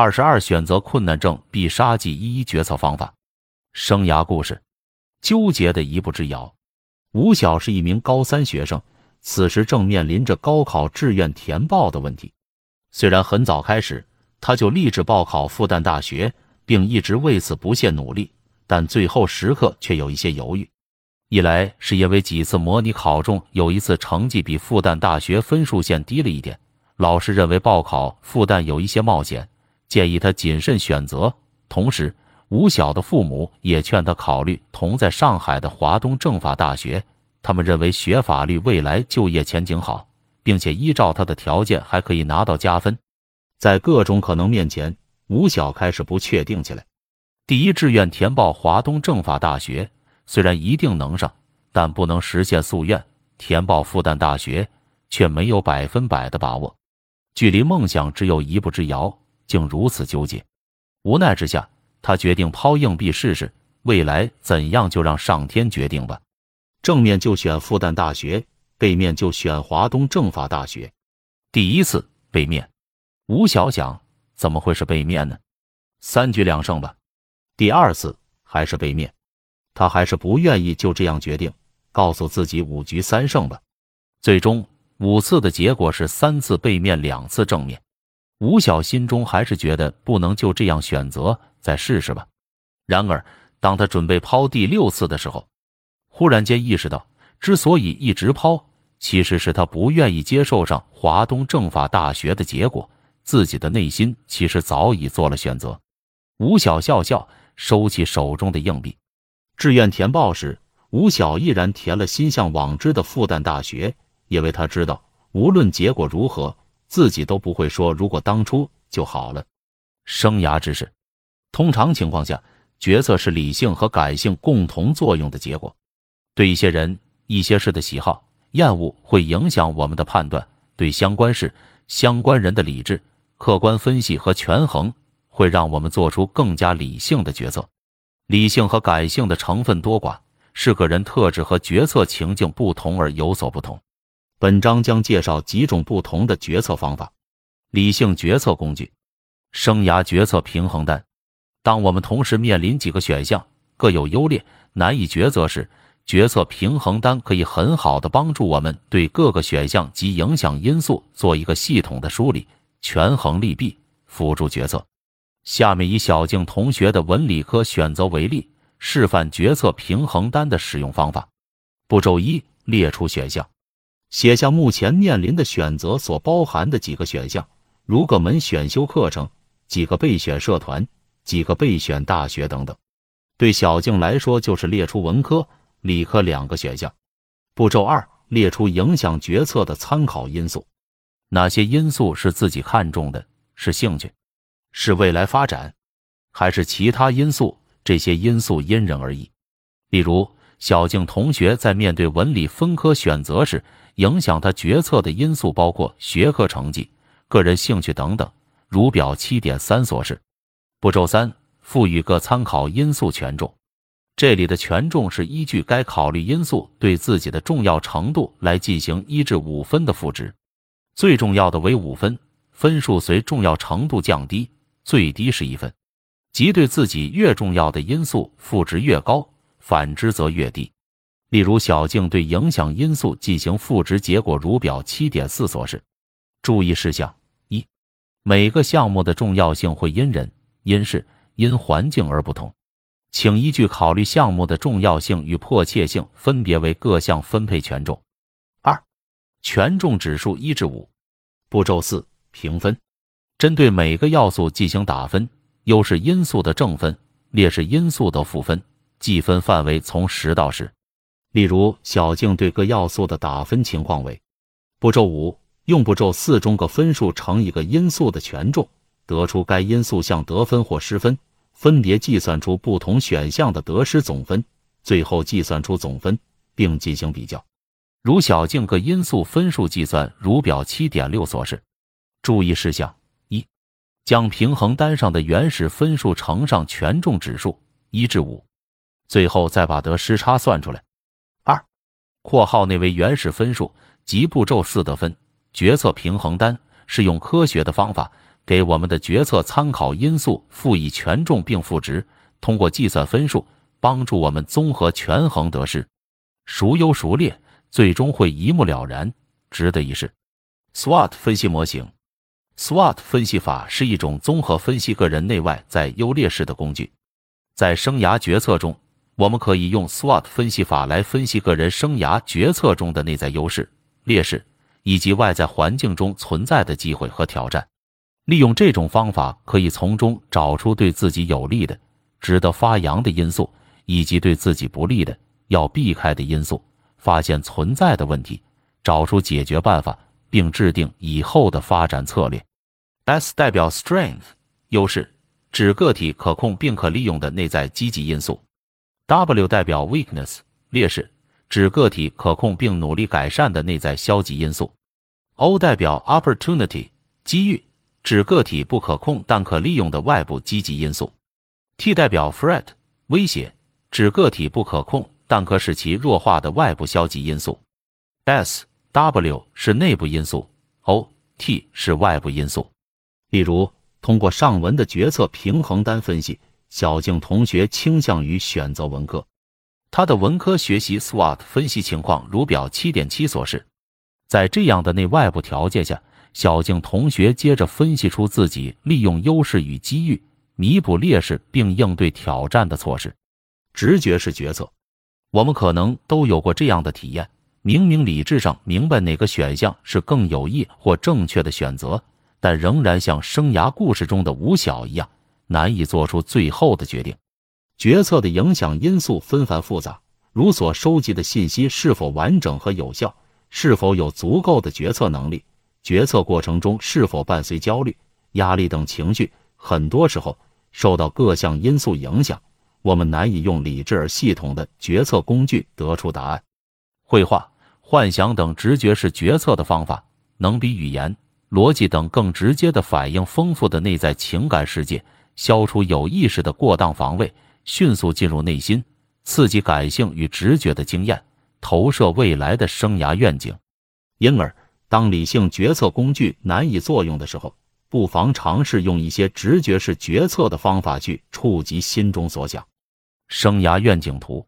二十二选择困难症必杀技一一决策方法。生涯故事：纠结的一步之遥。吴晓是一名高三学生，此时正面临着高考志愿填报的问题。虽然很早开始，他就立志报考复旦大学，并一直为此不懈努力，但最后时刻却有一些犹豫。一来是因为几次模拟考中有一次成绩比复旦大学分数线低了一点，老师认为报考复旦有一些冒险，建议他谨慎选择。同时，吴晓的父母也劝他考虑同在上海的华东政法大学，他们认为学法律未来就业前景好，并且依照他的条件还可以拿到加分。在各种可能面前，吴晓开始不确定起来。第一志愿填报华东政法大学。虽然一定能上，但不能实现夙愿。填报复旦大学却没有百分百的把握，距离梦想只有一步之遥，竟如此纠结。无奈之下，他决定抛硬币试试，未来怎样就让上天决定吧。正面就选复旦大学，背面就选华东政法大学。第一次背面，吴晓想，怎么会是背面呢？三局两胜吧。第二次还是背面。他还是不愿意就这样决定，告诉自己五局三胜吧。最终五次的结果是三次背面，两次正面。吴晓心中还是觉得不能就这样选择，再试试吧。然而，当他准备抛第六次的时候，忽然间意识到，之所以一直抛，其实是他不愿意接受上华东政法大学的结果。自己的内心其实早已做了选择。吴晓笑笑，收起手中的硬币。志愿填报时，吴晓毅然填了心向往之的复旦大学，因为他知道无论结果如何，自己都不会说如果当初就好了。生涯之事，通常情况下，决策是理性和感性共同作用的结果。对一些人、一些事的喜好、厌恶会影响我们的判断；对相关事、相关人的理智、客观分析和权衡，会让我们做出更加理性的决策。理性和感性的成分多寡，是个人特质和决策情境不同而有所不同。本章将介绍几种不同的决策方法。理性决策工具：生涯决策平衡单。当我们同时面临几个选项，各有优劣，难以抉择时，决策平衡单可以很好的帮助我们对各个选项及影响因素做一个系统的梳理，权衡利弊，辅助决策。下面以小静同学的文理科选择为例，示范决策平衡单的使用方法。步骤一：列出选项，写下目前面临的选择所包含的几个选项，如各门选修课程、几个备选社团、几个备选大学等等。对小静来说，就是列出文科、理科两个选项。步骤二：列出影响决策的参考因素，哪些因素是自己看重的，是兴趣。是未来发展，还是其他因素？这些因素因人而异。例如，小静同学在面对文理分科选择时，影响他决策的因素包括学科成绩、个人兴趣等等。如表七点三所示。步骤三：赋予各参考因素权重。这里的权重是依据该考虑因素对自己的重要程度来进行一至五分的赋值，最重要的为五分，分数随重要程度降低。最低是一分，即对自己越重要的因素赋值越高，反之则越低。例如，小静对影响因素进行赋值，结果如表七点四所示。注意事项一：每个项目的重要性会因人、因事、因环境而不同，请依据考虑项目的重要性与迫切性，分别为各项分配权重。二、权重指数一至五。步骤四：评分。针对每个要素进行打分，优势因素的正分，劣势因素的负分，计分范围从十到十。例如，小静对各要素的打分情况为：步骤五，用步骤四中各分数乘一个因素的权重，得出该因素项得分或失分，分别计算出不同选项的得失总分，最后计算出总分，并进行比较。如小静各因素分数计算如表七点六所示。注意事项一。将平衡单上的原始分数乘上权重指数一至五，最后再把得失差算出来。二（括号内为原始分数及步骤四得分）决策平衡单是用科学的方法给我们的决策参考因素赋予权重并赋值，通过计算分数，帮助我们综合权衡得失，孰优孰劣，最终会一目了然，值得一试。SWOT 分析模型，SWOT 分析法是一种综合分析个人内外在优劣势的工具。在生涯决策中，我们可以用 SWOT 分析法来分析个人生涯决策中的内在优势、劣势以及外在环境中存在的机会和挑战。利用这种方法，可以从中找出对自己有利的、值得发扬的因素，以及对自己不利的、要避开的因素，发现存在的问题，找出解决办法。并制定以后的发展策略。S 代表 Strength 优势，指个体可控并可利用的内在积极因素。W 代表 Weakness 劣势，指个体可控并努力改善的内在消极因素。O 代表 Opportunity 机遇，指个体不可控但可利用的外部积极因素。T 代表 Threat 威胁，指个体不可控但可使其弱化的外部消极因素。S W 是内部因素，O T 是外部因素。例如，通过上文的决策平衡单分析，小静同学倾向于选择文科。他的文科学习 SWOT 分析情况如表七点七所示。在这样的内外部条件下，小静同学接着分析出自己利用优势与机遇，弥补劣势并应对挑战的措施。直觉式决策，我们可能都有过这样的体验。明明理智上明白哪个选项是更有益或正确的选择，但仍然像生涯故事中的吴晓一样，难以做出最后的决定。决策的影响因素纷繁复杂，如所收集的信息是否完整和有效，是否有足够的决策能力，决策过程中是否伴随焦虑、压力等情绪，很多时候受到各项因素影响，我们难以用理智而系统的决策工具得出答案。绘画。幻想等直觉式决策的方法，能比语言、逻辑等更直接的反映丰富的内在情感世界，消除有意识的过当防卫，迅速进入内心，刺激感性与直觉的经验，投射未来的生涯愿景。因而，当理性决策工具难以作用的时候，不妨尝试用一些直觉式决策的方法去触及心中所想。生涯愿景图，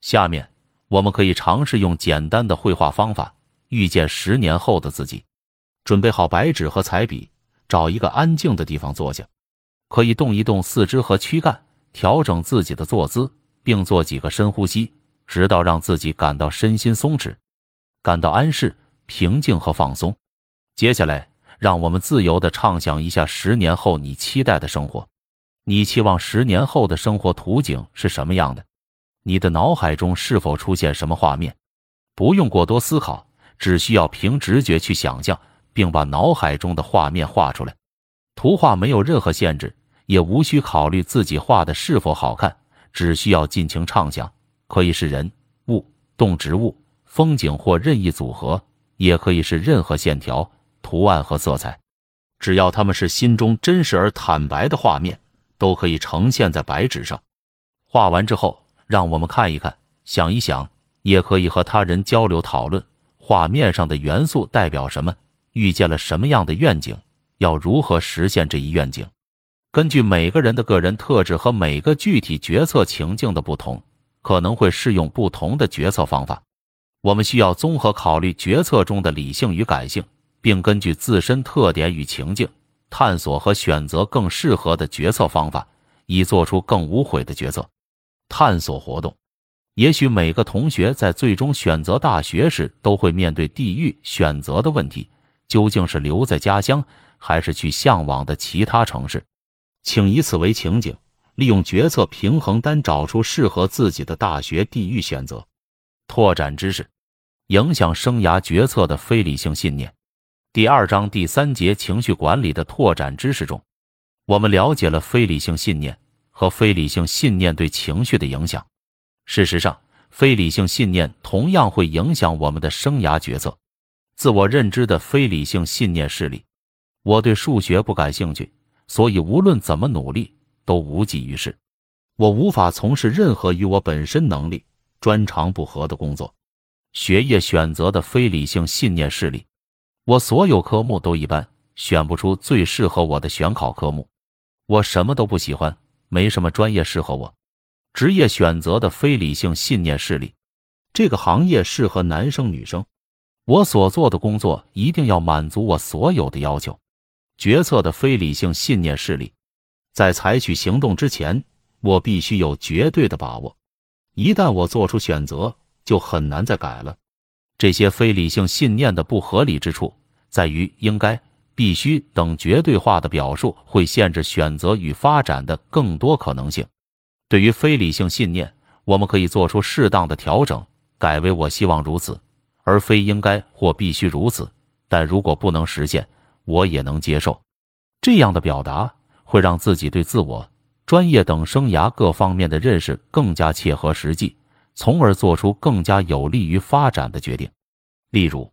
下面。我们可以尝试用简单的绘画方法预见十年后的自己。准备好白纸和彩笔，找一个安静的地方坐下，可以动一动四肢和躯干，调整自己的坐姿，并做几个深呼吸，直到让自己感到身心松弛，感到安适、平静和放松。接下来，让我们自由地畅想一下十年后你期待的生活。你期望十年后的生活图景是什么样的？你的脑海中是否出现什么画面？不用过多思考，只需要凭直觉去想象，并把脑海中的画面画出来。图画没有任何限制，也无需考虑自己画的是否好看，只需要尽情畅想。可以是人物、动植物、风景或任意组合，也可以是任何线条、图案和色彩，只要他们是心中真实而坦白的画面，都可以呈现在白纸上。画完之后。让我们看一看，想一想，也可以和他人交流讨论。画面上的元素代表什么？遇见了什么样的愿景？要如何实现这一愿景？根据每个人的个人特质和每个具体决策情境的不同，可能会适用不同的决策方法。我们需要综合考虑决策中的理性与感性，并根据自身特点与情境，探索和选择更适合的决策方法，以做出更无悔的决策。探索活动，也许每个同学在最终选择大学时都会面对地域选择的问题：究竟是留在家乡，还是去向往的其他城市？请以此为情景，利用决策平衡单找出适合自己的大学地域选择。拓展知识，影响生涯决策的非理性信念。第二章第三节情绪管理的拓展知识中，我们了解了非理性信念。和非理性信念对情绪的影响。事实上，非理性信念同样会影响我们的生涯决策。自我认知的非理性信念事例：我对数学不感兴趣，所以无论怎么努力都无济于事。我无法从事任何与我本身能力、专长不合的工作。学业选择的非理性信念势力：我所有科目都一般，选不出最适合我的选考科目。我什么都不喜欢，没什么专业适合我。职业选择的非理性信念势力，这个行业适合男生女生。我所做的工作一定要满足我所有的要求。决策的非理性信念势力，在采取行动之前，我必须有绝对的把握。一旦我做出选择，就很难再改了。这些非理性信念的不合理之处，在于应该、必须等绝对化的表述会限制选择与发展的更多可能性。对于非理性信念，我们可以做出适当的调整，改为“我希望如此”，而非“应该”或“必须如此”。但如果不能实现，我也能接受。这样的表达会让自己对自我、专业等生涯各方面的认识更加切合实际，从而做出更加有利于发展的决定。例如，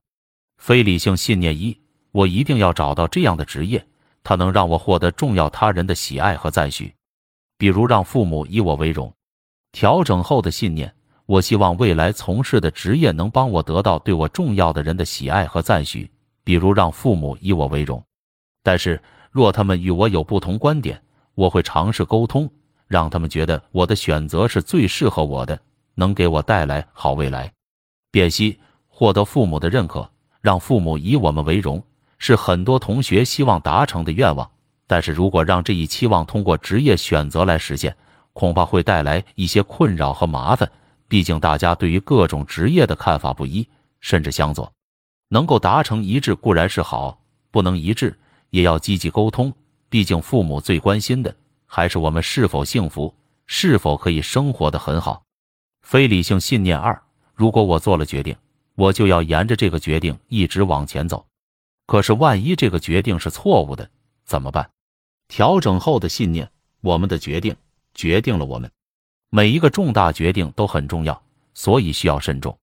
非理性信念一：我一定要找到这样的职业，它能让我获得重要他人的喜爱和赞许。比如让父母以我为荣。调整后的信念：我希望未来从事的职业能帮我得到对我重要的人的喜爱和赞许。比如让父母以我为荣。但是若他们与我有不同观点，我会尝试沟通，让他们觉得我的选择是最适合我的，能给我带来好未来。辨析：获得父母的认可，让父母以我们为荣，是很多同学希望达成的愿望。但是如果让这一期望通过职业选择来实现，恐怕会带来一些困扰和麻烦。毕竟大家对于各种职业的看法不一，甚至相左。能够达成一致固然是好，不能一致也要积极沟通。毕竟父母最关心的还是我们是否幸福，是否可以生活的很好。非理性信念二：如果我做了决定，我就要沿着这个决定一直往前走。可是万一这个决定是错误的，怎么办？调整后的信念，我们的决定决定了我们。每一个重大决定都很重要，所以需要慎重。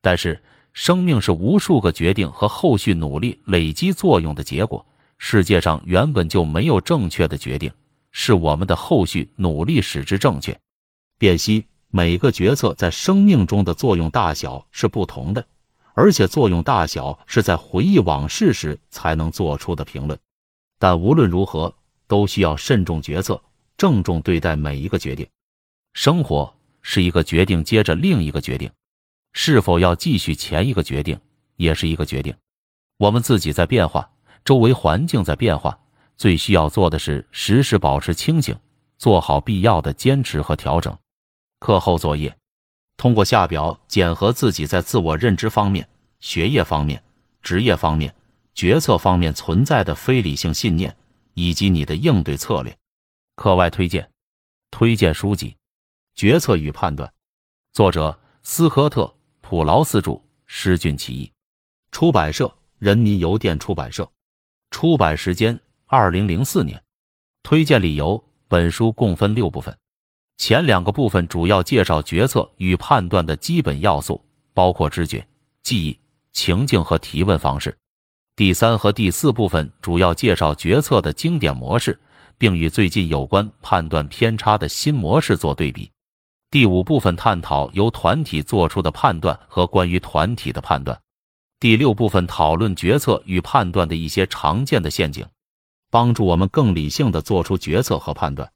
但是，生命是无数个决定和后续努力累积作用的结果。世界上原本就没有正确的决定，是我们的后续努力使之正确。辨析：每个决策在生命中的作用大小是不同的，而且作用大小是在回忆往事时才能做出的评论。但无论如何。都需要慎重决策，郑重对待每一个决定。生活是一个决定接着另一个决定，是否要继续前一个决定，也是一个决定。我们自己在变化，周围环境在变化，最需要做的是时时保持清醒，做好必要的坚持和调整。课后作业：通过下表检核自己在自我认知方面、学业方面、职业方面、决策方面存在的非理性信念。以及你的应对策略。课外推荐：推荐书籍《决策与判断》，作者斯科特·普劳斯著，诗俊其译，出版社人民邮电出版社，出版时间二零零四年。推荐理由：本书共分六部分，前两个部分主要介绍决策与判断的基本要素，包括知觉、记忆、情境和提问方式。第三和第四部分主要介绍决策的经典模式，并与最近有关判断偏差的新模式做对比。第五部分探讨由团体做出的判断和关于团体的判断。第六部分讨论决策与判断的一些常见的陷阱，帮助我们更理性的做出决策和判断。